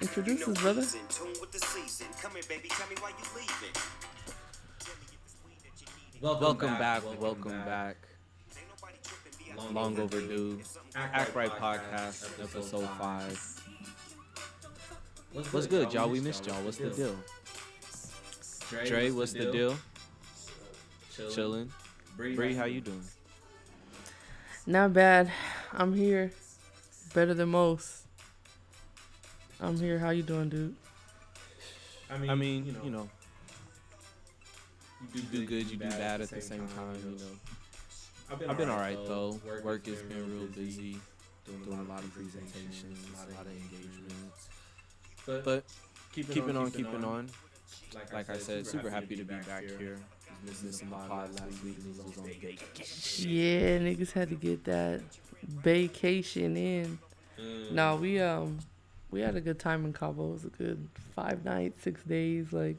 Introduce You know his brother. he's in tune with the season. Come here, baby, tell me why you leaving. Tell me if it's weed that you need. Welcome, back, welcome, back. Ain't nobody tripping, be Long, long overdue. Act Right Podcast, episode five. What's good, y'all? We missed y'all. What's the deal? Dre, what's the deal? Chilling. Bree, how you doing? Not bad. I'm here. Better than most. I'm here. How you doing, dude? I mean, I mean, you know, you do good, you do bad at the same time. You know, I've been alright though. Work has been real busy, doing a lot of presentations, a lot of engagements. But keeping on, keeping on. Like I said, super happy to be back here. Was missing the pod last week. Niggas was on vacation. Yeah, niggas had to get that vacation in. Nah, we um we had a good time in Cabo. It was a good five nights, six days. Like,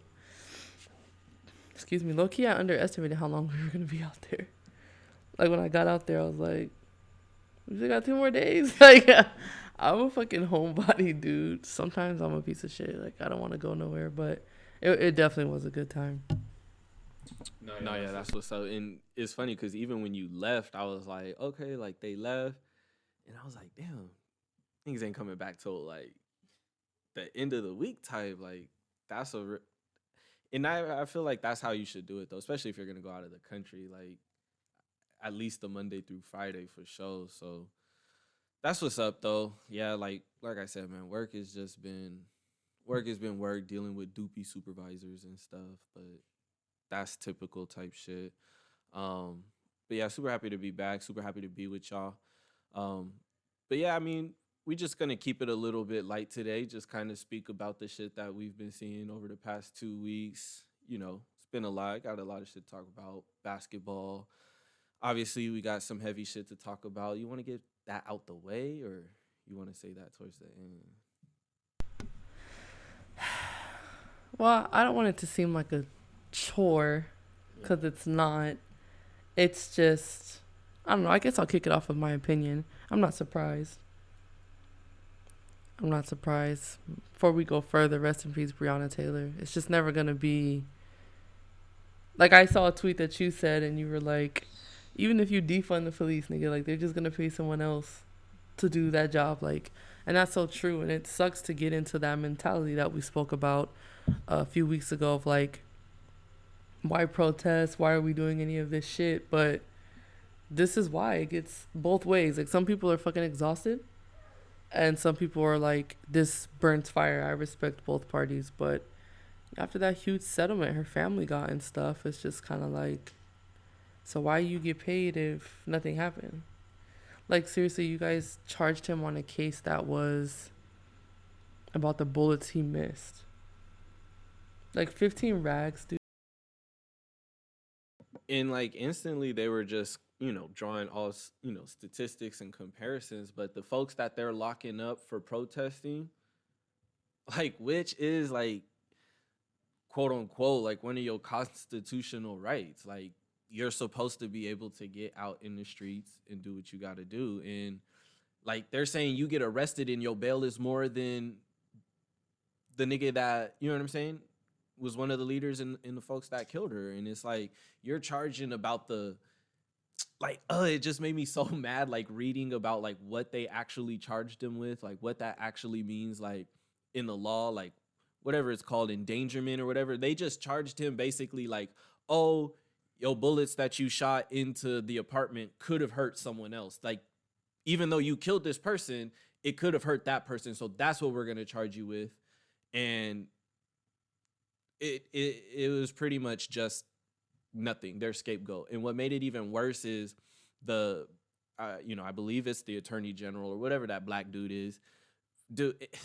excuse me, low key, I underestimated how long we were gonna be out there. Like when I got out there, I was like, we still got two more days. Like, I'm a fucking homebody, dude. Sometimes I'm a piece of shit. Like I don't want to go nowhere, but it it definitely was a good time. No, no, yeah, that's what's up. And it's funny because even when you left, I was like, okay, like they left, and I was like, damn, things ain't coming back till like the end of the week type. Like that's a, and I I feel like that's how you should do it though, especially if you're gonna go out of the country, like at least the Monday through Friday for sure. So that's what's up though. Yeah, like like I said, man, work has just been work has been work dealing with doopy supervisors and stuff, but that's typical type shit. Um, but yeah, super happy to be back. Super happy to be with y'all. Um, but yeah, I mean, we just gonna keep it a little bit light today. Just kind of speak about the shit that we've been seeing over the past two weeks. You know, it's been a lot. Got a lot of shit to talk about. Basketball. Obviously, we got some heavy shit to talk about. You want to get that out the way, or you want to say that towards the end? Well, I don't want it to seem like a chore because it's not. It's just, I don't know. I guess I'll kick it off with my opinion. I'm not surprised. I'm not surprised. Before we go further, rest in peace, Breonna Taylor. It's just never to be. Like, I saw a tweet that you said, and you were like, even if you defund the police, nigga, like, they're just to pay someone else to do that job. Like, and that's so true. And it sucks to get into that mentality that we spoke about a few weeks ago of like, why protest? Why are we doing any of this shit? But this is why it gets both ways. Like some people are fucking exhausted, and some people are like, this burns fire. I respect both parties, but after that huge settlement her family got and stuff, it's just kind of like, so why you get paid if nothing happened? Like seriously, you guys charged him on a case that was about the bullets he missed. Like 15 rags, dude. and like instantly they were just you know drawing all you know statistics and comparisons but the folks that they're locking up for protesting like which is like quote unquote like one of your constitutional rights. Like you're supposed to be able to get out in the streets and do what you got to do. And like they're saying you get arrested and your bail is more than the nigga that you know what i'm saying was one of the leaders in, in the folks that killed her. And it's like you're charging about the like uh it just made me so mad like reading about like what they actually charged him with like what that actually means like in the law like whatever it's called endangerment or whatever. They just charged him basically like oh yo bullets that you shot into the apartment could have hurt someone else. Like even though you killed this person it could have hurt that person. So that's what we're going to charge you with. And it, it it was pretty much just nothing their scapegoat. And what made it even worse is the uh, you know i believe it's the attorney general or whatever that black dude is. Dude it-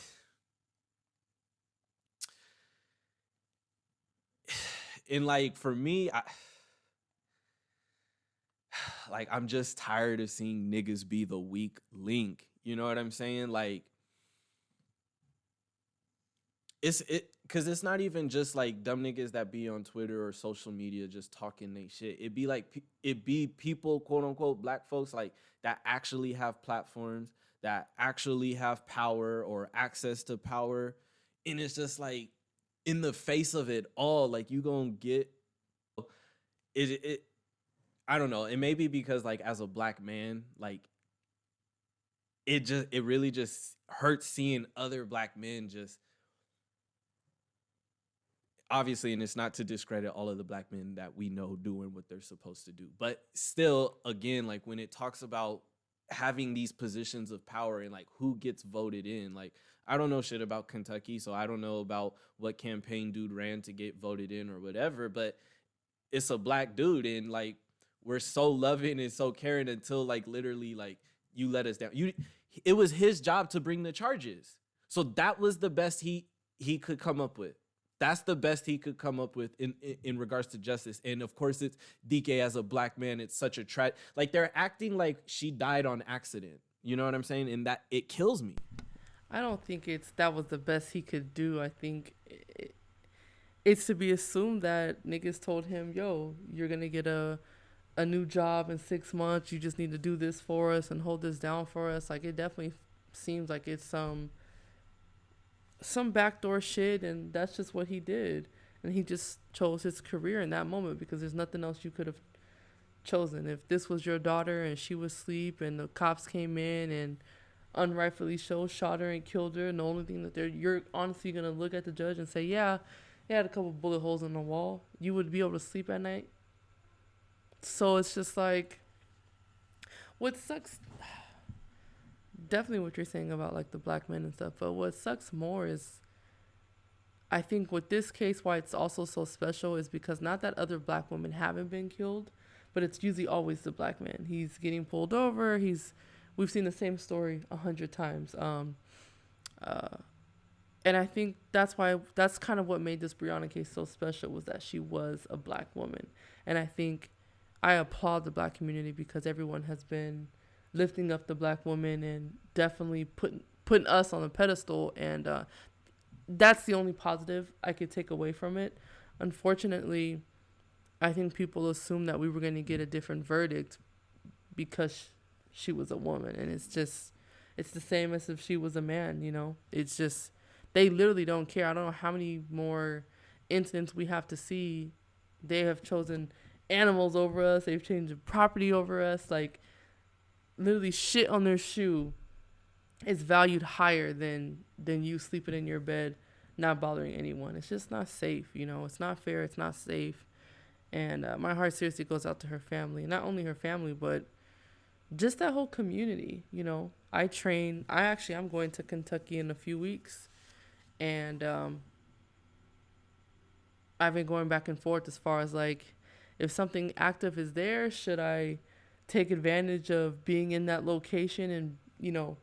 and like for me i like i'm just tired of seeing niggas be the weak link. You know what i'm saying? Like it's it because it's not even just like dumb niggas that be on Twitter or social media just talking they shit. It be like it be people quote unquote black folks like that actually have platforms that actually have power or access to power and it's just like in the face of it all like you gonna get it it i don't know it may be because like as a black man like it just it really just hurts seeing other black men just obviously and it's not to discredit all of the black men that we know doing what they're supposed to do but still again like when it talks about having these positions of power and like who gets voted in like i don't know shit about kentucky so i don't know about what campaign dude ran to get voted in or whatever but it's a black dude and like we're so loving and so caring until like literally like you let us down. You it was his job to bring the charges. So that was the best he he could come up with that's the best he could come up with in, in, in regards to justice. And of course, it's DK as a black man. It's such a tra Like they're acting like she died on accident. You know what I'm saying? And that it kills me. I don't think it's that was the best he could do. I think it, it's to be assumed that niggas told him, "Yo, you're gonna get a a new job in six months. You just need to do this for us and hold this down for us." Like it definitely seems like it's some. Some backdoor shit and that's just what he did. And he just chose his career in that moment because there's nothing else you could have chosen. If this was your daughter and she was asleep and the cops came in and unrightfully so shot her and killed her and the only thing that they're you're honestly gonna look at the judge and say yeah he had a couple bullet holes in the wall. You would be able to sleep at night. So it's just like what sucks definitely what you're saying about like the black men and stuff. But what sucks more is I think with this case, why it's also so special is because not that other black women haven't been killed, but it's usually always the black man. He's getting pulled over. He's we've seen the same story a hundred times. Um, uh, and I think that's why that's kind of what made this Breonna case so special was that she was a black woman, and I think I applaud the black community because everyone has been lifting up the black woman and definitely putting putting us on a pedestal and uh, that's the only positive I could take away from it. Unfortunately, I think people assume that we were going to get a different verdict because she was a woman and it's just it's the same as if she was a man, you know. It's just they literally don't care. I don't know how many more incidents we have to see. They have chosen animals over us. They've changed property over us. Like literally shit on their shoe is valued higher than than you sleeping in your bed not bothering anyone. It's just not safe you know? It's not fair it's not safe. And uh, my heart seriously goes out to her family not only her family but just that whole community you know? I train i actually i'm going to kentucky in a few weeks. And um, i've been going back and forth as far as like if something active is there should i take advantage of being in that location and you know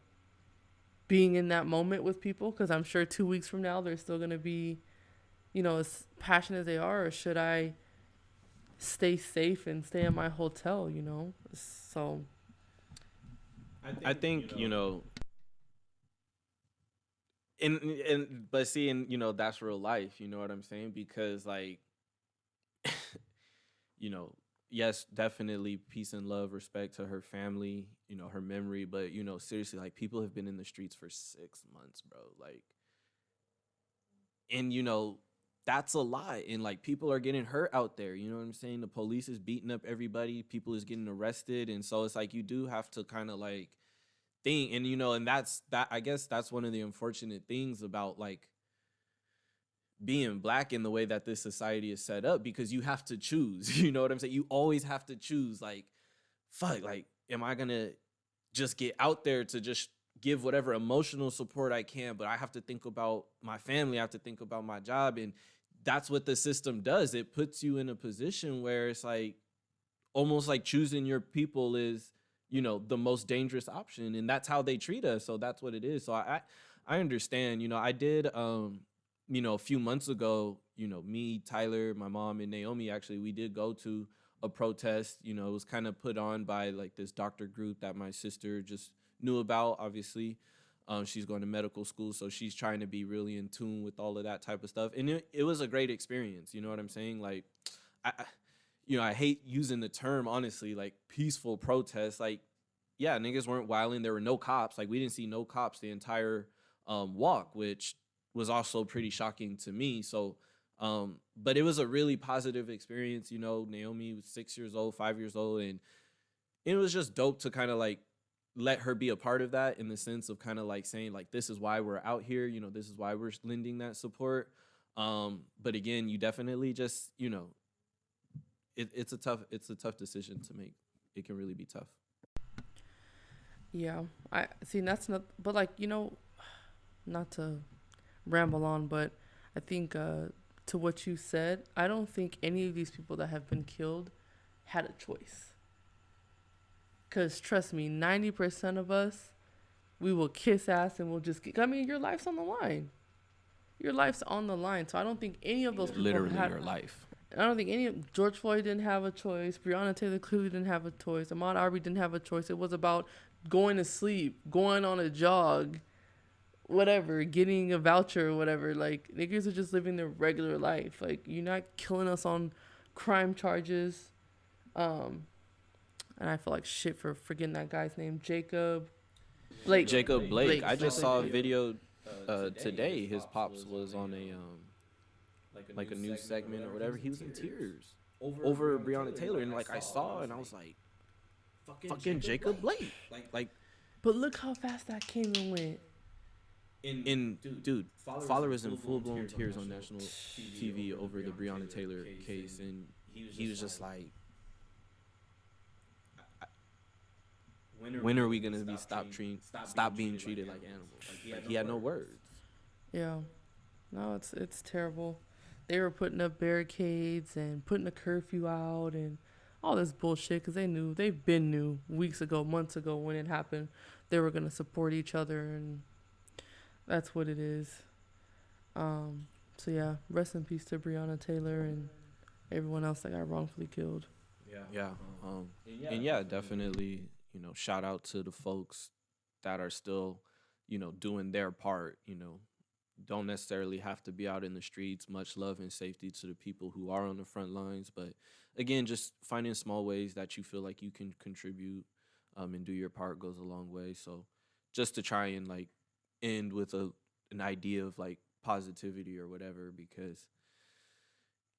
being in that moment with people because i'm sure two weeks from now they're still going to be you know as passionate as they are or should i stay safe and stay in my hotel you know? So i think, I think you know, you know and and but seeing you know that's real life you know what i'm saying? Because like you know yes, definitely peace and love, respect to her family, you know, her memory. But, you know, seriously, like people have been in the streets for six months, bro. Like, and, you know, that's a lot. And like people are getting hurt out there. You know what I'm saying? The police is beating up everybody, people is getting arrested. And so it's like you do have to kind of like think. And, you know, and that's that, I guess that's one of the unfortunate things about like, being black in the way that this society is set up because you have to choose. You know what I'm saying? You always have to choose like fuck like am I going to just get out there to just give whatever emotional support I can, but I have to think about my family, I have to think about my job and that's what the system does. It puts you in a position where it's like almost like choosing your people is, you know, the most dangerous option and that's how they treat us. So that's what it is. So I I understand, you know, I did um you know, a few months ago, you know, me, Tyler, my mom, and Naomi actually, we did go to a protest. You know, it was kind of put on by like this doctor group that my sister just knew about, obviously. Um, she's going to medical school, so she's trying to be really in tune with all of that type of stuff. And it, it was a great experience. You know what I'm saying? Like, I, you know, I hate using the term, honestly, like peaceful protest. Like, yeah, niggas weren't wilding. There were no cops. Like we didn't see no cops the entire um, walk, which was also pretty shocking to me. So, um, but it was a really positive experience. You know, Naomi was six years old, five years old, and it was just dope to kind of like let her be a part of that in the sense of kind of like saying like this is why we're out here. You know, this is why we're lending that support. Um, but again, you definitely just you know, it, it's a tough it's a tough decision to make. It can really be tough. Yeah, I see. That's not, but like you know, not to ramble on, but I think uh, to what you said, I don't think any of these people that have been killed had a choice. Cause trust me, ninety percent of us, we will kiss ass and we'll just. Get, I mean, your life's on the line. Your life's on the line, so I don't think any of those people Literally had, your life. I don't think any of George Floyd didn't have a choice. Breonna Taylor clearly didn't have a choice. Ahmaud Arbery didn't have a choice. It was about going to sleep, going on a jog, whatever, getting a voucher or whatever. Like niggas are just living their regular life. Like you're not killing us on crime charges. Um, and I feel like shit for forgetting that guy's name, Jacob Blake. Jacob Blake. Blake, I just saw a video uh, today. His pops was on a um, like a news segment or whatever. He was in tears over Breonna Taylor, and like I saw, and I was like, "Fucking Jacob Blake!" Like, But look how fast that came and went. In dude, father was in full blown tears on national TV over the Breonna Taylor case, and he was just like, "When are we gonna be stop treating, stop being treated like animals?" Like, he had no words. Yeah. No, it's it's terrible. They were putting up barricades and putting a curfew out and all this bullshit because they knew they've been knew weeks ago, months ago when it happened, they were gonna support each other and that's what it is. Um. So yeah, rest in peace to Breonna Taylor and everyone else that got wrongfully killed. Yeah. Um, and yeah, definitely, you know, shout out to the folks that are still, you know, doing their part, you know, don't necessarily have to be out in the streets. Much love and safety to the people who are on the front lines. But again, just finding small ways that you feel like you can contribute um, and do your part goes a long way. So just to try and like end with a an idea of like positivity or whatever, because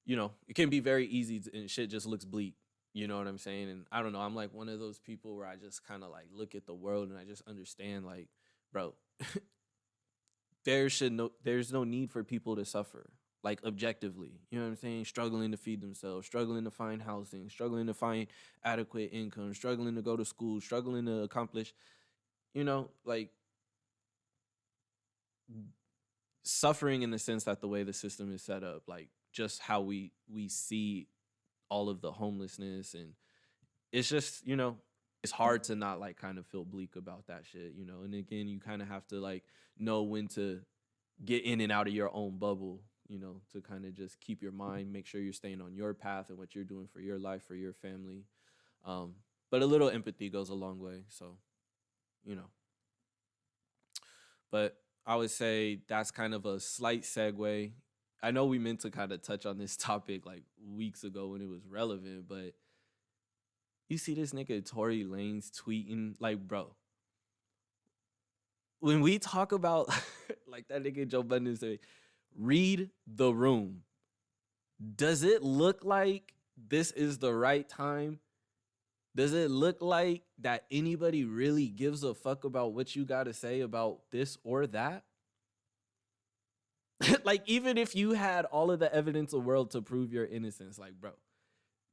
you know it can be very easy to, and shit just looks bleak. You know what I'm saying? And I don't know. I'm like one of those people where I just kind of like look at the world and I just understand, like, bro, there should no, there's no need for people to suffer, like objectively. You know what I'm saying? Struggling to feed themselves, struggling to find housing, struggling to find adequate income, struggling to go to school, struggling to accomplish, you know, like suffering in the sense that the way the system is set up, like just how we we see all of the homelessness and it's just you know it's hard to not like kind of feel bleak about that shit you know? And again you kind of have to like know when to get in and out of your own bubble you know to kind of just keep your mind make sure you're staying on your path and what you're doing for your life for your family. Um but a little empathy goes a long way so you know. But i would say that's kind of a slight segue I know we meant to kind of touch on this topic like weeks ago when it was relevant, but you see this nigga Tory Lanez tweeting like, bro. When we talk about like that nigga Joe Budden say, read the room. Does it look like this is the right time? Does it look like that anybody really gives a fuck about what you got to say about this or that? like even if you had all of the evidence the world to prove your innocence, like bro,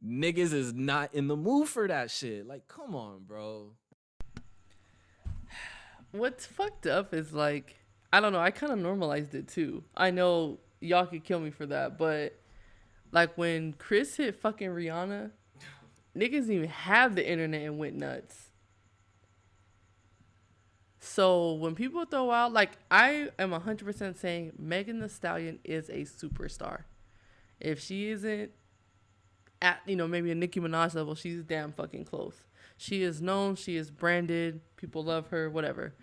niggas is not in the mood for that shit. Like, come on, bro. What's fucked up is like I don't know. I kind of normalized it too. I know y'all could kill me for that, but like when Chris hit fucking Rihanna, niggas even have the internet and went nuts. So when people throw out like I am 100% saying Megan Thee Stallion is a superstar. If she isn't at you know maybe a Nicki Minaj level, she's damn fucking close. She is known, she is branded, people love her, whatever.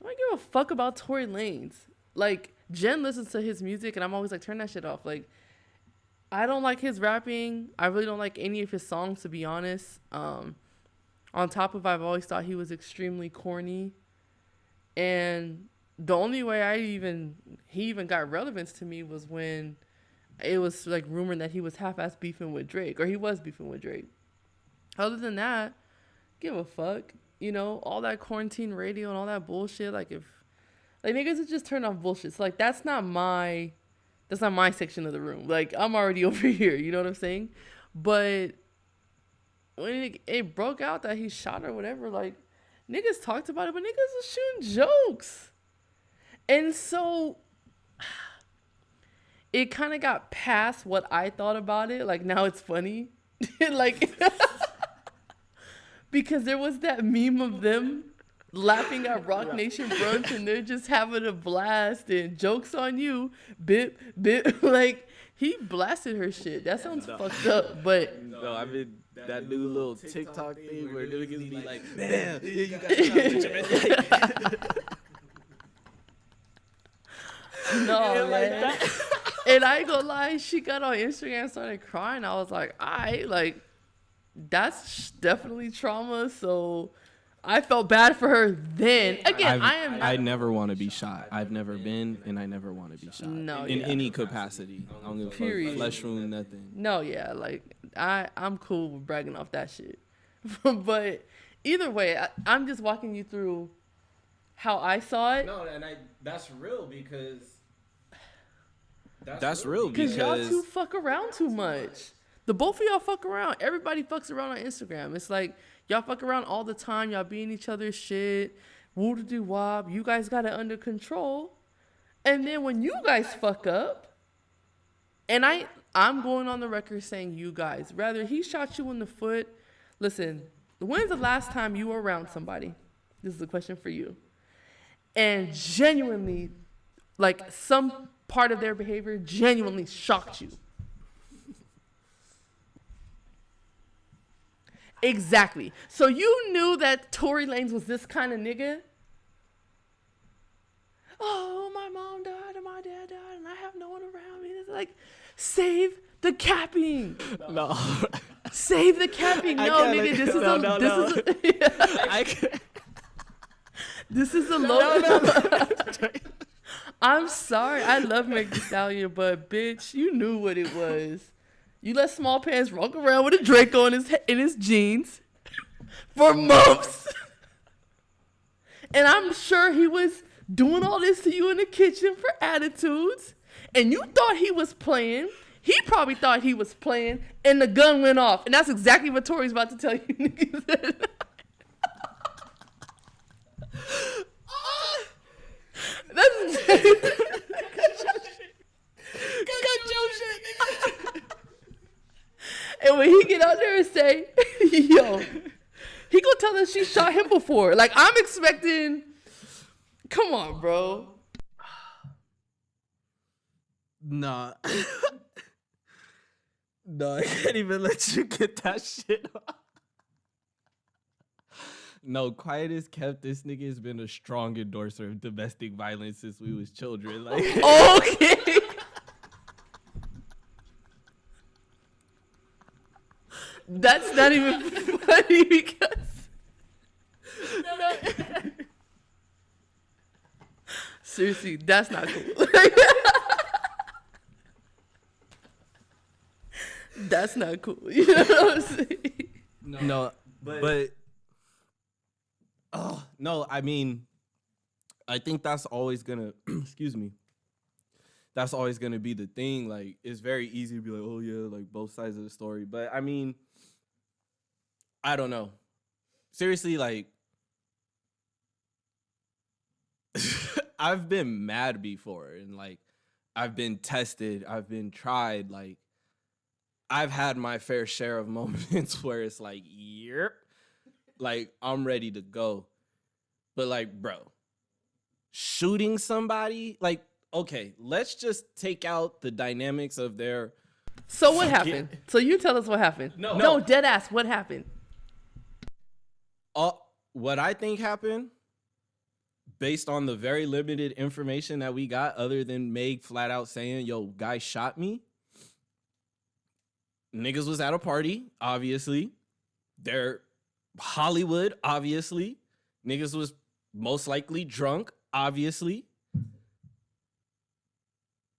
I don't give a fuck about Tory Lanez. Like Jen listens to his music and I'm always like turn that shit off. Like I don't like his rapping. I really don't like any of his songs to be honest. Um On top of, I've always thought he was extremely corny, and the only way I even he even got relevance to me was when it was like rumored that he was half-ass beefing with Drake, or he was beefing with Drake. Other than that, give a fuck. You know, all that quarantine radio and all that bullshit. Like if like niggas just turn off bullshit. So like that's not my that's not my section of the room. Like I'm already over here. You know what I'm saying? But when it, it broke out that he shot or whatever, like niggas talked about it, but niggas was shooting jokes. And so it kind of got past what I thought about it. Like now it's funny. like because there was that meme of them laughing at Roc Nation brunch and they're just having a blast and jokes on you. Bip bip like he blasted her shit. That sounds fucked up, but No, I mean that new little TikTok thing where niggas be like, "Damn, yeah, you got shot with your man." no man. and I ain't gonna lie, she got on Instagram and started crying. I was like, I like that's definitely trauma. So I felt bad for her then. Again, I've- I am I never want to be shot. I've never been, and I never want to be shot. No, in yeah. any capacity. I don't give a fuck. Period. Flesh wound, nothing. No, yeah, like I I'm cool with bragging off that shit. but either way, I, I'm just walking you through how I saw it No, and I that's real because that's, real because y'all because two fuck around too much. The both of y'all fuck around. Everybody fucks around on Instagram. It's like y'all fuck around all the time. Y'all be in each other's shit. Woo to do wop. You guys got it under control. And then when you guys fuck up, and I I'm going on the record saying you guys, rather he shot you in the foot. Listen, when's the last time you were around somebody? This is a question for you. And genuinely, like some part of their behavior genuinely shocked you. Exactly. So you knew that Tory Lanez was this kind of nigga? Oh, my mom died and my dad died and I have no one around me. It's like, save the capping. no, Save the capping. No, nigga, this is no, a no, this no. is a, I can't. this is a low. No, I'm sorry. I love Meg Thee Stallion, but bitch, you knew what it was. You let Small Pants walk around with a Draco in his in his jeans for months, and I'm sure he was doing all this to you in the kitchen for attitudes, and you thought he was playing. He probably thought he was playing, and the gun went off, and that's exactly what Tory's about to tell you. niggas. Ah! That's And when he get out there and say, "Yo," he gonna tell us she shot him before. Like I'm expecting. Come on, bro. Nah. no, I can't even let you get that shit off. No, quiet as kept. This nigga has been a strong endorser of domestic violence since we was children. Like, Okay. That's not even funny because. No. Seriously, that's not cool. that's not cool. You know what I'm saying? no, but, oh no, I mean, I think that's always gonna. excuse me. That's always gonna be the thing. Like, it's very easy to be like, oh yeah, like both sides of the story. But I mean, I don't know. Seriously, like, I've been mad before, and like, I've been tested. I've been tried. Like, I've had my fair share of moments where it's like, yep, like I'm ready to go. But like, bro, shooting somebody, like, okay, let's just take out the dynamics of their So what happened? So you tell us what happened. No. no, dead ass. What happened? What I think happened, based on the very limited information that we got, other than Meg flat out saying, "Yo, guy shot me." Niggas was at a party, obviously. They're Hollywood, obviously. Niggas was most likely drunk, obviously.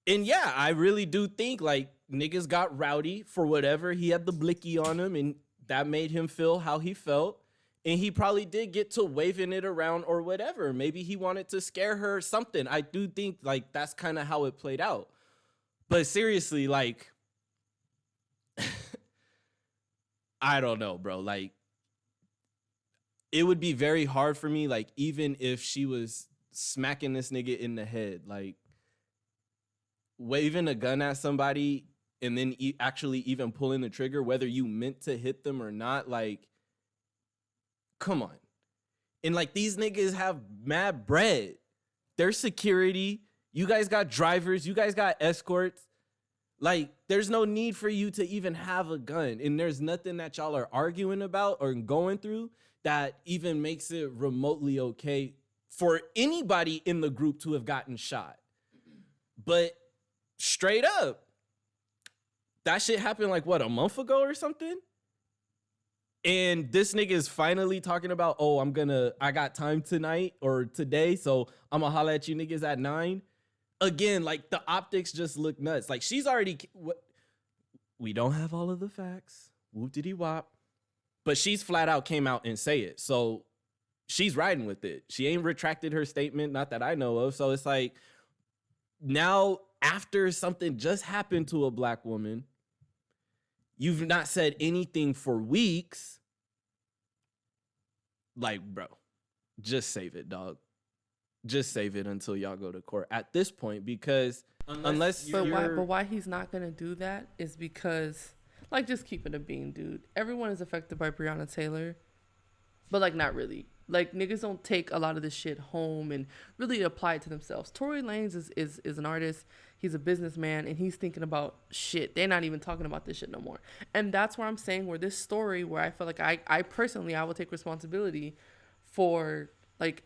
And yeah, I really do think like niggas got rowdy for whatever. He had the blicky on him, and that made him feel how he felt. And he probably did get to waving it around or whatever. Maybe he wanted to scare her or something. I do think like that's kind of how it played out. But seriously, like, I don't know, bro. Like, it would be very hard for me, like, even if she was smacking this nigga in the head, like, waving a gun at somebody and then e- actually even pulling the trigger, whether you meant to hit them or not, like, come on. And like these niggas have mad bread. There's security. You guys got drivers. You guys got escorts. Like, there's no need for you to even have a gun. And there's nothing that y'all are arguing about or going through that even makes it remotely okay for anybody in the group to have gotten shot. But straight up, that shit happened like what, a month ago or something? And this nigga is finally talking about, oh, I'm gonna, I got time tonight or today, so I'm gonna holla at you niggas at nine. Again, like the optics just look nuts. Like she's already, what? We don't have all of the facts. Whoop diddy wop. But she's flat out came out and say it. So she's riding with it. She ain't retracted her statement, not that I know of. So it's like now after something just happened to a black woman, you've not said anything for weeks. Like, bro, just save it, dog. Just save it until y'all go to court at this point because unless, But why? But why he's not gonna do that is because, like, just keep it a bean, dude. Everyone is affected by Breonna Taylor, but like, not really. Like, niggas don't take a lot of this shit home and really apply it to themselves. Tory Lanez is is is an artist. He's a businessman, and he's thinking about shit. They're not even talking about this shit no more. And that's where I'm saying where this story, where I feel like I I personally I will take responsibility for like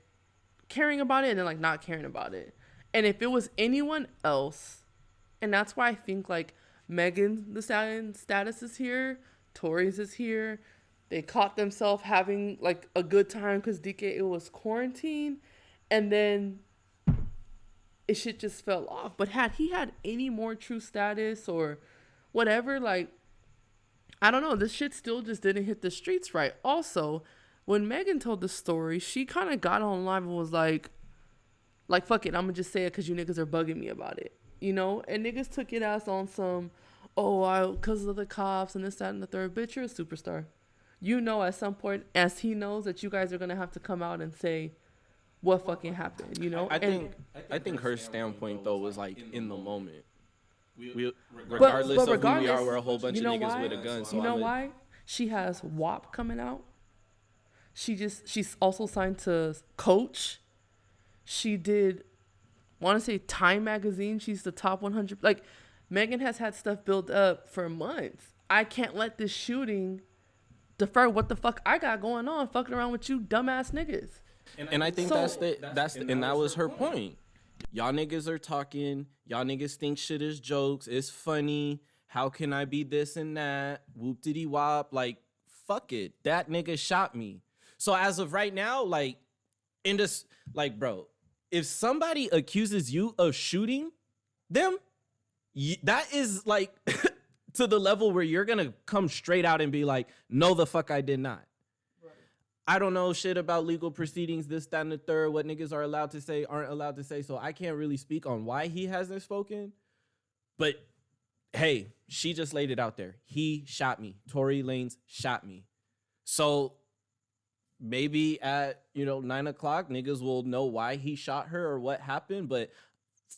caring about it and then like not caring about it. And if it was anyone else, and that's why I think like Megan Thee Stallion status is here, Tories is here. They caught themselves having like a good time because DK it was quarantine, and then it shit just fell off. But had he had any more true status or whatever, like I don't know, this shit still just didn't hit the streets right. Also, when Megan told the story, she kind of got on live and was like, like fuck it, I'm gonna just say it because you niggas are bugging me about it, you know. And niggas took it as on some, oh, I because of the cops and this, that, and the third. Bitch, you're a superstar. You know, at some point, as he knows that you guys are gonna have to come out and say what fucking happened, you know. I And- think I think her standpoint though was like in the moment. We, But- regardless of who we are, regardless, we're a whole bunch you know of niggas why? with a gun. So you know I'ma- why? She has WAP coming out. She just she's also signed to Coach. She did want to say Time magazine. She's the top 100. Like Megan has had stuff built up for months. I can't let this shooting defer what the fuck I got going on fucking around with you dumbass niggas. And I think So- that's the that's the, and that was her point. Y'all niggas are talking. Y'all niggas think shit is jokes. It's funny. How can I be this and that? Whoop diddy wop. Like fuck it. That nigga shot me. So as of right now, like in this, like bro, if somebody accuses you of shooting them, y- that is like to the level where you're gonna come straight out and be like, no, the fuck I did not. I don't know shit about legal proceedings, this, that, and the third, what niggas are allowed to say, aren't allowed to say. So I can't really speak on why he hasn't spoken. But hey, she just laid it out there. He shot me. Tory Lanez shot me. So maybe at, you know, nine o'clock, niggas will know why he shot her or what happened. But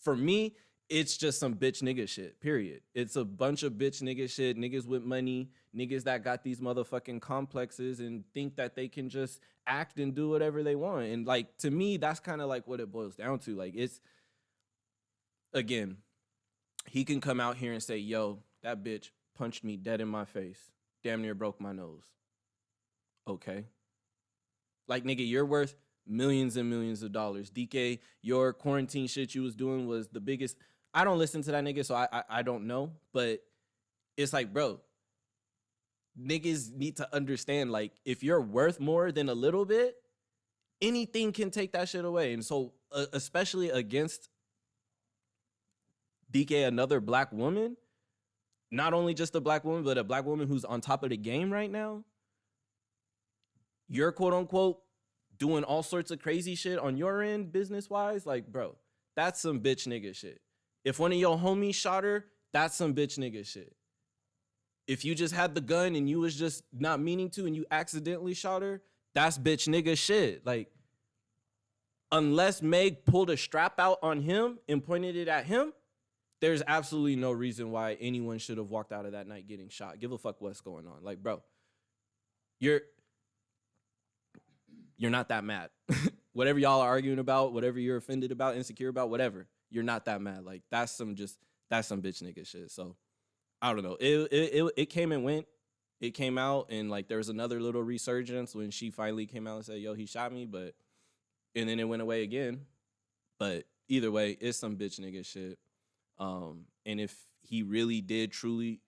for me, it's just some bitch nigga shit, period. It's a bunch of bitch nigga shit, niggas with money, niggas that got these motherfucking complexes and think that they can just act and do whatever they want. And like to me, that's kind of like what it boils down to. Like it's again, he can come out here and say, yo, that bitch punched me dead in my face, damn near broke my nose. Okay. Like nigga, you're worth millions and millions of dollars. DK, your quarantine shit you was doing was the biggest. I don't listen to that nigga, so I I, I don't know. But it's like, bro, niggas need to understand like if you're worth more than a little bit, anything can take that shit away. And so, uh, especially against DK, another black woman, not only just a black woman, but a black woman who's on top of the game right now. You're quote unquote doing all sorts of crazy shit on your end, business wise. Like, bro, that's some bitch nigga shit. If one of your homies shot her, that's some bitch nigga shit. If you just had the gun and you was just not meaning to and you accidentally shot her, that's bitch nigga shit. Like, unless Meg pulled a strap out on him and pointed it at him, there's absolutely no reason why anyone should have walked out of that night getting shot. Give a fuck what's going on. Like, bro, you're you're not that mad. whatever y'all are arguing about, whatever you're offended about, insecure about, whatever, you're not that mad. Like that's some just that's some bitch nigga shit. So I don't know. It it it, it came and went. It came out and like there was another little resurgence when she finally came out and said, "Yo, he shot me," but and then it went away again. But either way, it's some bitch nigga shit. Um, and if he really did truly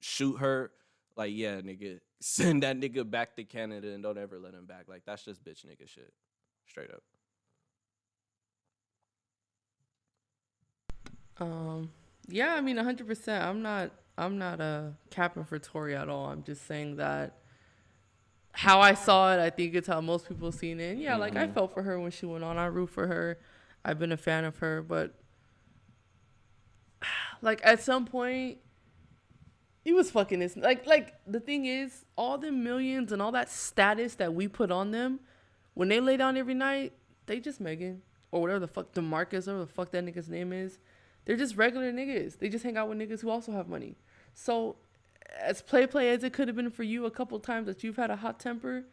shoot her, like yeah, nigga, send that nigga back to Canada and don't ever let him back. Like that's just bitch nigga shit. Straight up. Um, yeah, I mean, hundred percent. I'm not. I'm not a capping for Tory at all. I'm just saying that how I saw it, I think it's how most people seen it. And yeah, like I Mhm. felt for her when she went on. I root for her. I've been a fan of her, but like at some point, he was fucking this. Like, like the thing is, all the millions and all that status that we put on them, when they lay down every night, they just Megan or whatever the fuck Demarcus or the fuck that nigga's name is. They're just regular niggas. They just hang out with niggas who also have money. So, as play play as it could have been for you a couple times that you've had a hot temper,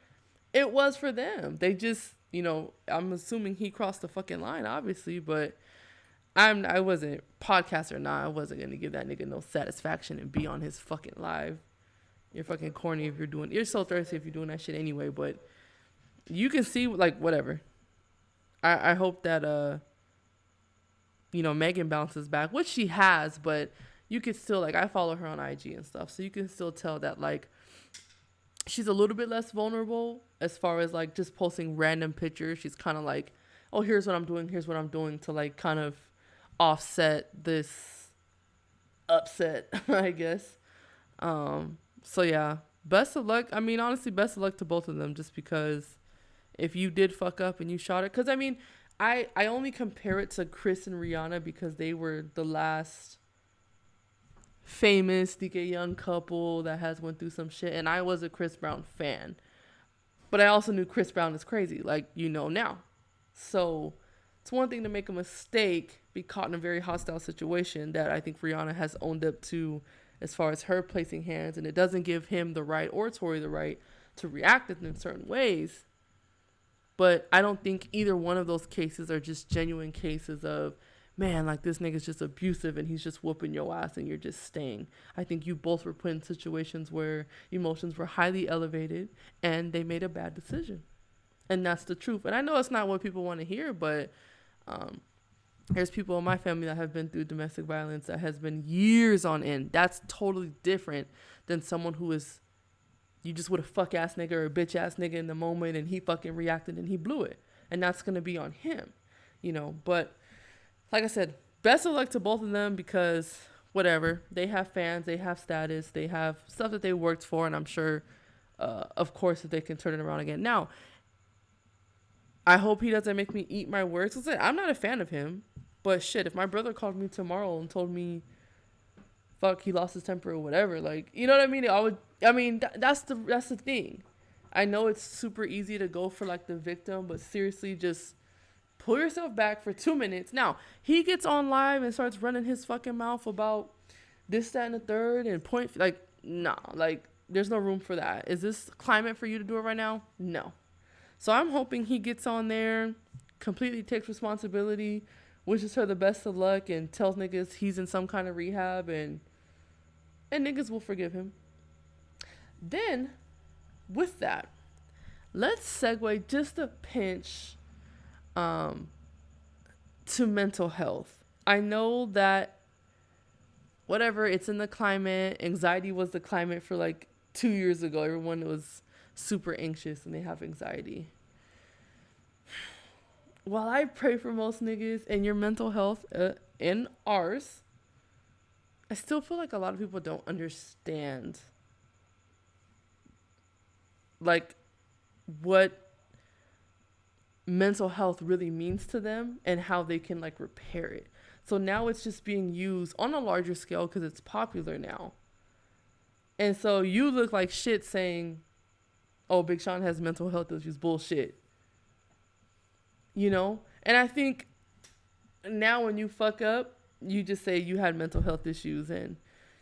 it was for them. They just, you know, I'm assuming he crossed the fucking line, obviously, but I'm I wasn't podcast or not. I wasn't gonna give that nigga no satisfaction and be on his fucking live. You're fucking corny if you're doing. You're so thirsty if you're doing that shit anyway. But you can see like whatever. I I hope that uh. You know Megan bounces back, which she has, but you could still like I follow her on IG and stuff, so you can still tell that like she's a little bit less vulnerable as far as like just posting random pictures. She's kind of like, oh, here's what I'm doing, here's what I'm doing to like kind of offset this upset, I guess. Um, so yeah, best of luck. I mean, honestly, best of luck to both of them, just because if you did fuck up and you shot it, because I mean, I I only compare it to Chris and Rihanna because they were the last famous DK Young couple that has went through some shit, and I was a Chris Brown fan, but I also knew Chris Brown is crazy, like you know now. So it's one thing to make a mistake, be caught in a very hostile situation that I think Rihanna has owned up to, as far as her placing hands, and it doesn't give him the right or Tory the right to react in certain ways. But I don't think either one of those cases are just genuine cases of man, like this nigga's just abusive and he's just whooping your ass and you're just staying. I think you both were put in situations where emotions were highly elevated and they made a bad decision. And that's the truth. And I know it's not what people want to hear, but um, there's people in my family that have been through domestic violence that has been years on end. That's totally different than someone who is you just with a fuck ass nigga or a bitch ass nigga in the moment and he fucking reacted and he blew it. And that's gonna be on him. You know, but like I said, best of luck to both of them because whatever. They have fans, they have status, they have stuff that they worked for, and I'm sure uh, of course if they can turn it around again. Now, I hope he doesn't make me eat my words. Listen, I'm not a fan of him, but shit, if my brother called me tomorrow and told me, "Fuck, he lost his temper" or whatever, like you know what I mean? I would. I mean, th- that's the that's the thing. I know it's super easy to go for like the victim, but seriously, just pull yourself back for two minutes. Now he gets on live and starts running his fucking mouth about this, that, and the third, and point like nah, like there's no room for that. Is this climate for you to do it right now? No. So I'm hoping he gets on there, completely takes responsibility, wishes her the best of luck, and tells niggas he's in some kind of rehab, and and niggas will forgive him. Then, with that, let's segue just a pinch um, to mental health. I know that whatever it's in the climate, anxiety was the climate for like two years ago, everyone was super anxious and they have anxiety. While I pray for most niggas and your mental health uh, and ours, I still feel like a lot of people don't understand like what mental health really means to them and how they can like repair it. So now it's just being used on a larger scale because it's popular now. And so you look like shit saying, oh, Big Sean has mental health issues. Bullshit. You know? And I think now when you fuck up, you just say you had mental health issues and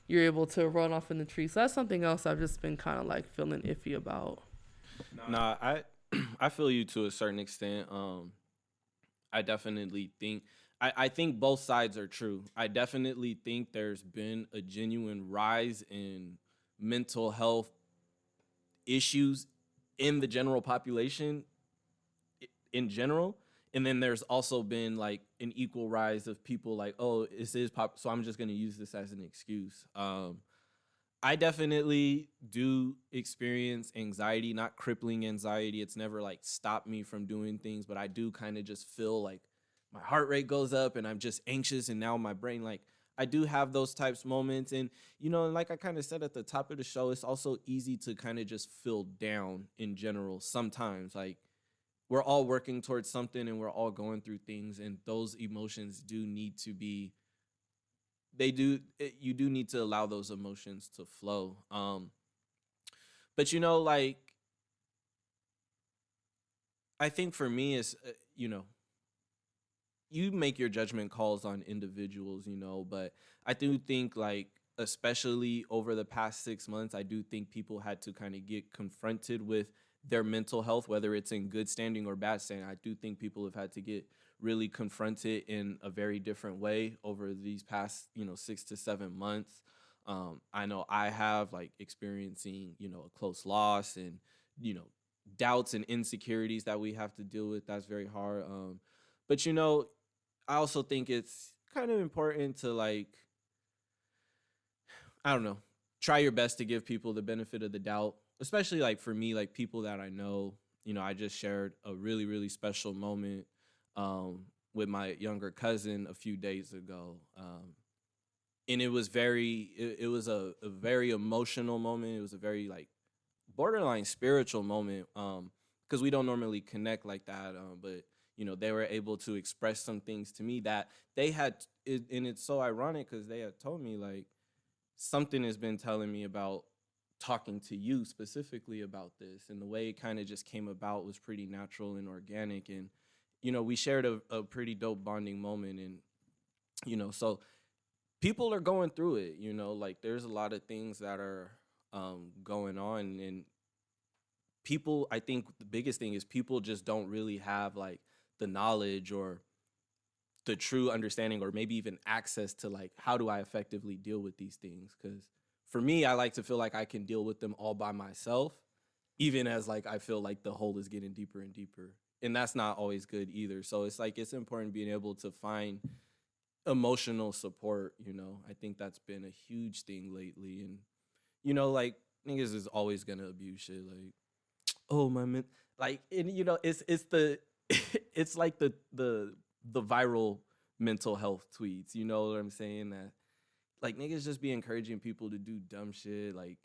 you're able to run off in the tree. So that's something else I've just been kind of like feeling iffy about. Nah, I I feel you to a certain extent. Um, I definitely think I, I think both sides are true. I definitely think there's been a genuine rise in mental health issues in the general population in general. And then there's also been like an equal rise of people like, oh, this is pop, so I'm just gonna use this as an excuse. Um, I definitely do experience anxiety, not crippling anxiety. It's never like stopped me from doing things, but I do kind of just feel like my heart rate goes up and I'm just anxious and now my brain like I do have those types moments and you know like I kind of said at the top of the show it's also easy to kind of just feel down in general sometimes like we're all working towards something and we're all going through things and those emotions do need to be they do it, you do need to allow those emotions to flow. Um but you know like i think for me is uh, you know you make your judgment calls on individuals you know but i do think like especially over the past six months i do think people had to kind of get confronted with their mental health whether it's in good standing or bad standing i do think people have had to get really confronted in a very different way over these past you know six to seven months. Um, i know i have like experiencing you know a close loss and you know doubts and insecurities that we have to deal with. That's very hard um, but you know i also think it's kind of important to like i don't know try your best to give people the benefit of the doubt especially like for me like people that i know you know i just shared a really really special moment um, with my younger cousin a few days ago. Um, and it was very, it, it was a, a very emotional moment. It was a very like borderline spiritual moment because we don't normally connect like that. Um, but you know, they were able to express some things to me that they had, it, and it's so ironic because they had told me like something has been telling me about talking to you specifically about this, and the way it kind of just came about was pretty natural and organic, and you know, we shared a, a pretty dope bonding moment, and you know, so people are going through it you know like there's a lot of things that are um, going on and people i think the biggest thing is people just don't really have like the knowledge or the true understanding or maybe even access to like how do i effectively deal with these things? Because for me i like to feel like i can deal with them all by myself even as like i feel like the hole is getting deeper and deeper. And that's not always good either. So it's like it's important being able to find emotional support you know? I think that's been a huge thing lately. And you know like niggas is always gonna abuse shit like oh my man like and you know it's it's the it's like the the the viral mental health tweets you know what i'm saying? That like niggas just be encouraging people to do dumb shit like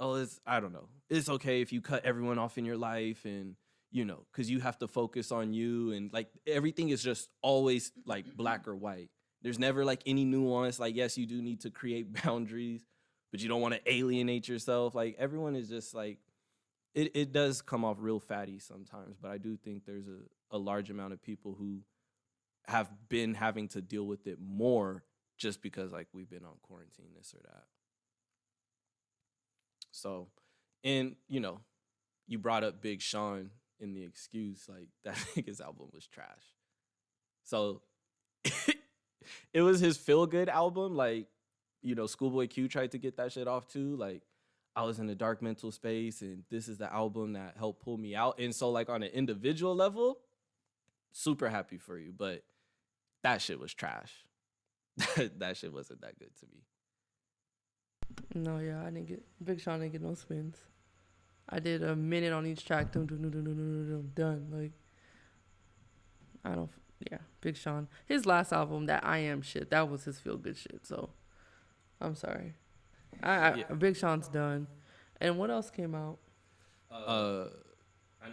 oh it's i don't know. It's okay if you cut everyone off in your life and you know because you have to focus on you and like everything is just always like black or white. There's never like any nuance like yes you do need to create boundaries but you don't want to alienate yourself. Like everyone is just like it, it does come off real fatty sometimes but i do think there's a, a large amount of people who have been having to deal with it more just because like we've been on quarantine this or that. So and you know you brought up big sean in the excuse like that nigga's album was trash. So it was his feel good album like you know schoolboy q tried to get that shit off too. Like i was in a dark mental space and this is the album that helped pull me out. And so like on an individual level super happy for you but that shit was trash that shit wasn't that good to me No, yeah, I didn't get Big Sean didn't get no spins. I did a minute on each track. Dum, dum, dum, dum, dum, dum, dum, done. Like, I don't. Yeah, Big Sean. His last album, that I Am shit, that was his feel good shit. So, I'm sorry. I, I Yeah. Big Sean's done. And what else came out? Uh,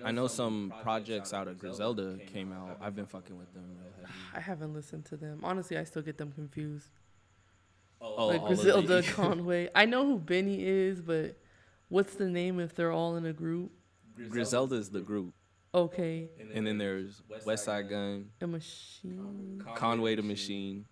I know some projects out of Griselda came out. I've been fucking with them real heavy. I haven't listened to them. Honestly, I still get them confused. Oh, like Griselda, Conway. I know who Benny is, but what's the name if they're all in a group? Griselda is the group, Okay, and then there's Westside Gunn, a machine. Conway the Machine,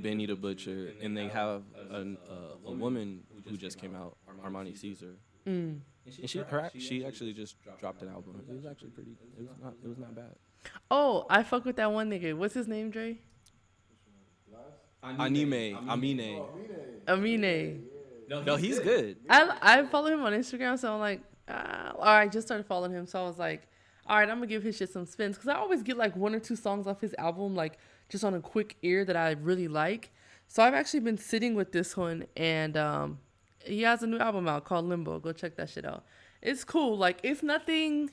Benny the Butcher, and they have an, uh, a woman who just came out, Armani Caesar. Mm. And she her, she actually just dropped an album. It was actually pretty. It was not. It was not bad. Oh, I fuck with that one nigga. What's his name, Dre? Anime, Amine. Amine. No, he's good. I I follow him on Instagram, so I'm like, uh, all right, just started following him, so I was like, all right, I'm gonna give his shit some spins because I always get like one or two songs off his album, like just on a quick ear that I really like. So I've actually been sitting with this one, and um, he has a new album out called Limbo. Go check that shit out. It's cool. Like it's nothing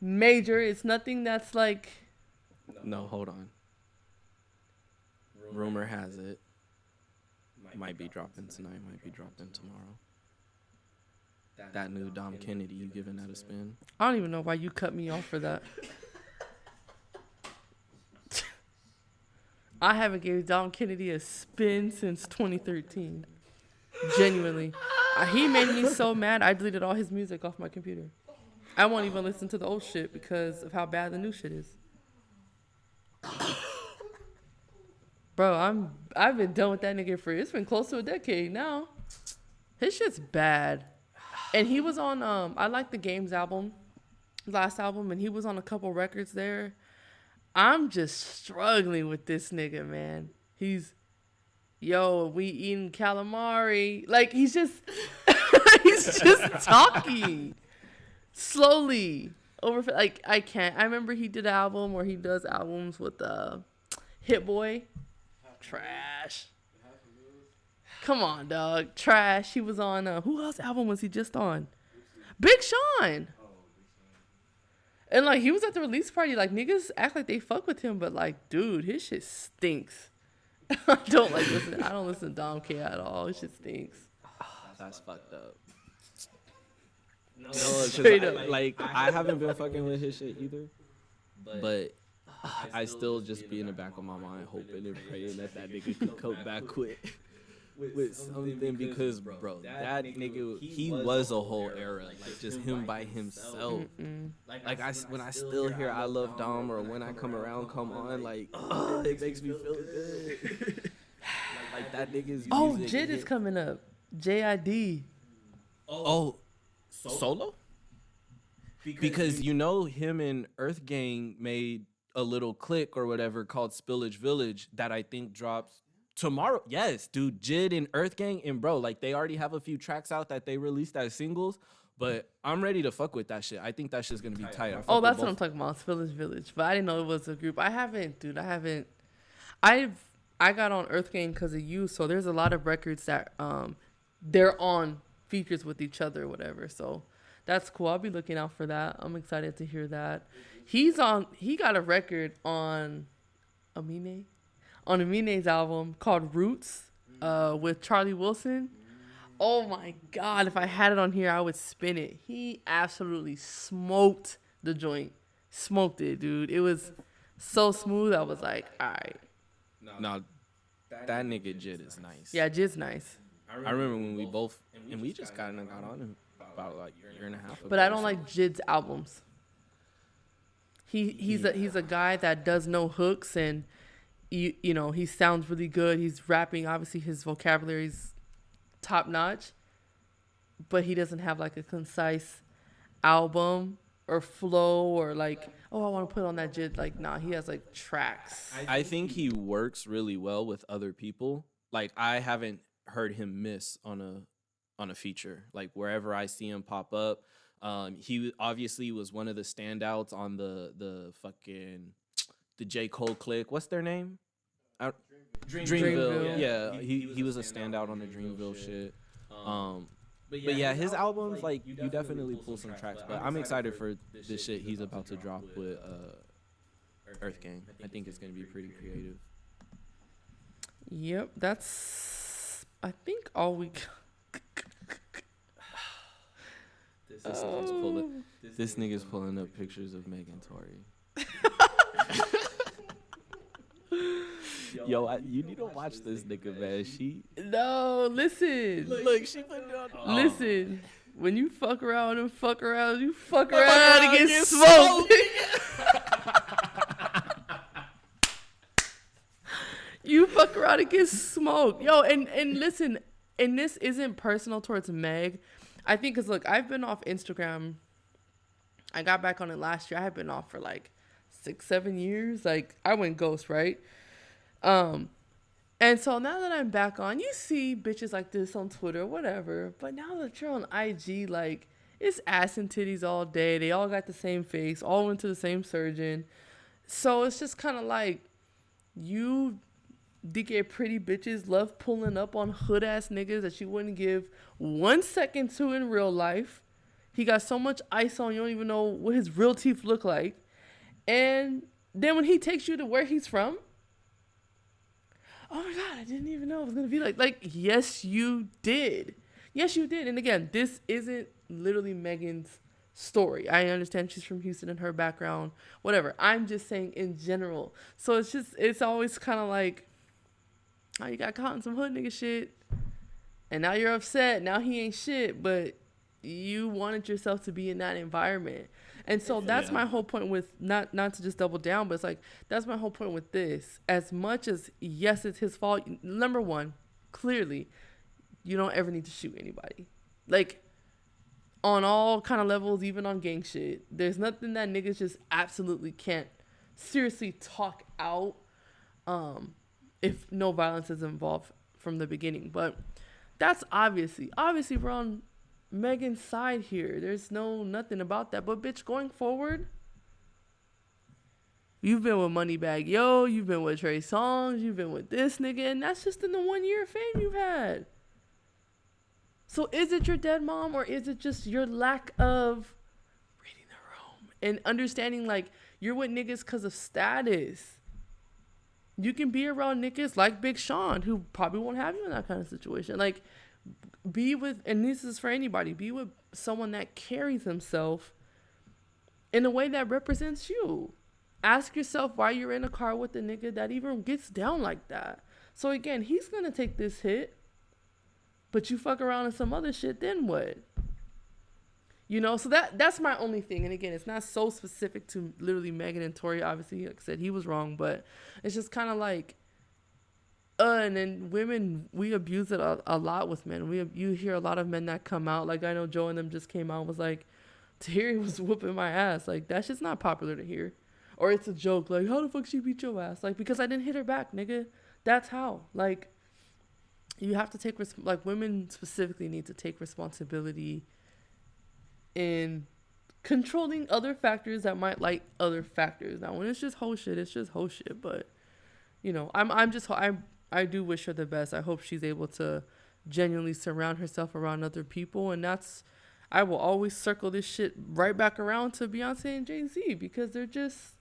major. It's nothing that's like No, hold on. Rumor has it. Might be dropping tonight. Might be dropping tomorrow. That new Dom Kennedy, you giving that a spin? I don't even know why you cut me off for that. I haven't gave Dom Kennedy a spin since 2013. Genuinely. He made me so mad I deleted all his music off my computer. I won't even listen to the old shit because of how bad the new shit is. Bro, I'm I've been done with that nigga for it's been close to a decade now. His shit's bad. And he was on um I like the games album, last album, and he was on a couple records there. I'm just struggling with this nigga, man. He's yo, we eating calamari. Like he's just he's just talking slowly over like I can't. I remember he did an album where he does albums with uh Hit Boy. Trash. Come on, dog. Trash. He was on uh who else album was he just on? Big Sean. And like he was at the release party, like niggas act like they fuck with him, but like, dude, his shit stinks. I don't like listen. I don't listen to Dom K at all. His shit stinks. Oh, that's fucked up. No, Straight I, up. Like I haven't been fucking with his shit either, but I still just be in the back of my mind hoping and praying that that nigga could come back quick with something because bro, that nigga he was a whole era, like just him by himself. Mm. Like I when I still hear I love Dom or when I come around, come on, like it makes me feel good. like that nigga's Oh, music Jid is coming up. JID. Oh, solo? Because you know him and Earth Gang made a little click or whatever called Spillage Village that I think drops tomorrow. Yes, dude, Jid and Earth Gang and bro, like they already have a few tracks out that they released as singles. But I'm ready to fuck with that shit. I think that shit's gonna be tight. Oh, that's what I'm talking about. it's Village Village. But I didn't know it was a group. I haven't, dude. I haven't. I've I got on Earth Gang because of you. So there's a lot of records that um they're on features with each other or whatever. So that's cool. I'll be looking out for that. I'm excited to hear that. He's on. He got a record on Amine, on Amine's album called Roots, uh, with Charlie Wilson. Oh my god, if I had it on here, I would spin it. He absolutely smoked the joint. Smoked it, dude. It was so smooth. I was like, all right. Nah, that nigga Jid is nice. Yeah, Jid's nice. I remember when we both and we just got got on him about like a year and a half ago. But I don't like Jid's albums. He he's a he's a guy that does no hooks and you you know, he sounds really good. He's rapping, obviously his vocabulary's top notch. But he doesn't have like a concise album or flow or like, oh, I want to put on that Jid. Like, nah, he has like tracks. I think he works really well with other people. Like I haven't heard him miss on a on a feature. Like wherever I see him pop up, um, he obviously was one of the standouts on the the fucking the J Cole click. What's their name? I, Dreamville, Dreamville. yeah, he he was a standout on the Dreamville shit. Um, but yeah, his albums like you definitely pull some tracks. But I'm excited for this shit he's about to drop with uh, Earth Gang. I think it's gonna be pretty creative. Yep, that's I think all we. got. This nigga's pulling. This nigga's pulling up pictures of Megan Tory. Yo, I, you need to watch this nigga, man. She No, listen, look, she put it on. Oh. listen. When you fuck around and fuck around, you fuck around, around and get and get smoked. you fuck around and get smoked, yo. And and listen, and this isn't personal towards Meg. I think because look, I've been off Instagram. I got back on it last year. I had been off for like six, seven years. Like I went ghost, right? Um, and so now that I'm back on, you see bitches like this on Twitter, whatever. But now that you're on IG, like it's ass and titties all day. They all got the same face, all went to the same surgeon. So it's just kind of like you DK pretty bitches love pulling up on hood ass niggas that you wouldn't give one second to in real life. He got so much ice on, you don't even know what his real teeth look like. And then when he takes you to where he's from, oh my god, I didn't even know it was gonna be like like yes you did. Yes you did. And again, this isn't literally Megan's story. I understand she's from Houston and her background, whatever. I'm just saying in general. So it's just it's always kind of like oh you got caught in some hood nigga shit. And now you're upset. Now he ain't shit, but you wanted yourself to be in that environment. And so that's Yeah. my whole point with not not to just double down, but it's like that's my whole point with this. As much as yes, it's his fault. Number one, clearly, you don't ever need to shoot anybody. Like on all kind of levels, even on gang shit. There's nothing that niggas just absolutely can't seriously talk out um if no violence is involved from the beginning. But that's obviously obviously we're on Megan's side here. There's no nothing about that. But bitch, going forward, you've been with Moneybagg Yo, you've been with Trey Songz, you've been with this nigga, and that's just in the one year of fame you've had. So is it your dead mom or is it just your lack of reading the room and understanding like you're with niggas because of status? You can be around niggas like Big Sean who probably won't have you in that kind of situation. Like be with and this is for anybody, be with someone that carries himself in a way that represents you. Ask yourself why you're in a car with a nigga that even gets down like that. So again, he's gonna take this hit but you fuck around in some other shit, then what? You know, so that that's my only thing. And again, it's not so specific to literally Megan and Tory. Obviously, like I said, he was wrong, but it's just kind of like, uh, and then women, we abuse it a, a lot with men. We you hear a lot of men that come out. Like I know Joe and them just came out was like, Terry was whooping my ass. Like that's just not popular to hear, or it's a joke. Like how the fuck she beat your ass? Like because I didn't hit her back, nigga. That's how. Like you have to take res- like women specifically need to take responsibility in controlling other factors that might like other factors. Now, when it's just whole shit, it's just whole shit. But you know, I'm I'm just I I do wish her the best. I hope she's able to genuinely surround herself around other people, and that's I will always circle this shit right back around to Beyonce and Jay Z because they're just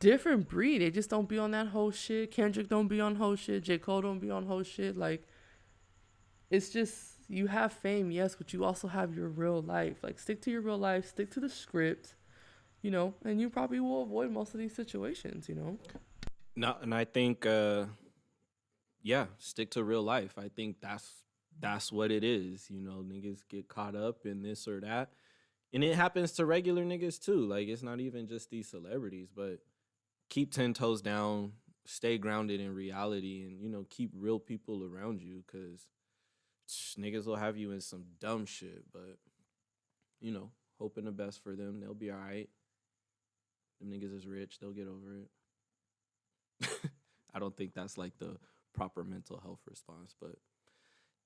different breed. They just don't be on that whole shit. Kendrick don't be on whole shit. J. Cole don't be on whole shit. Like, it's just you have fame, yes, but you also have your real life. Like, stick to your real life. Stick to the script. You know, and you probably will avoid most of these situations. You know. No, and I think, uh, yeah, stick to real life. I think that's that's what it is. You know, niggas get caught up in this or that, and it happens to regular niggas too. Like it's not even just these celebrities, but keep ten toes down, stay grounded in reality, and you know, keep real people around you, cause niggas will have you in some dumb shit. But you know, hoping the best for them. They'll be all right. Them niggas is rich. They'll get over it. I don't think that's like the proper mental health response, but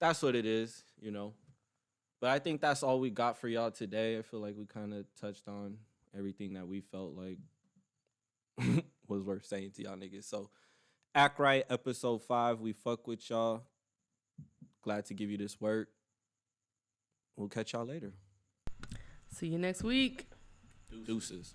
that's what it is, you know. But I think that's all we got for y'all today. I feel like we kind of touched on everything that we felt like was worth saying to y'all niggas. So Act Right, episode five. We fuck with y'all. Glad to give you this work. We'll catch y'all later. See you next week. Deuces.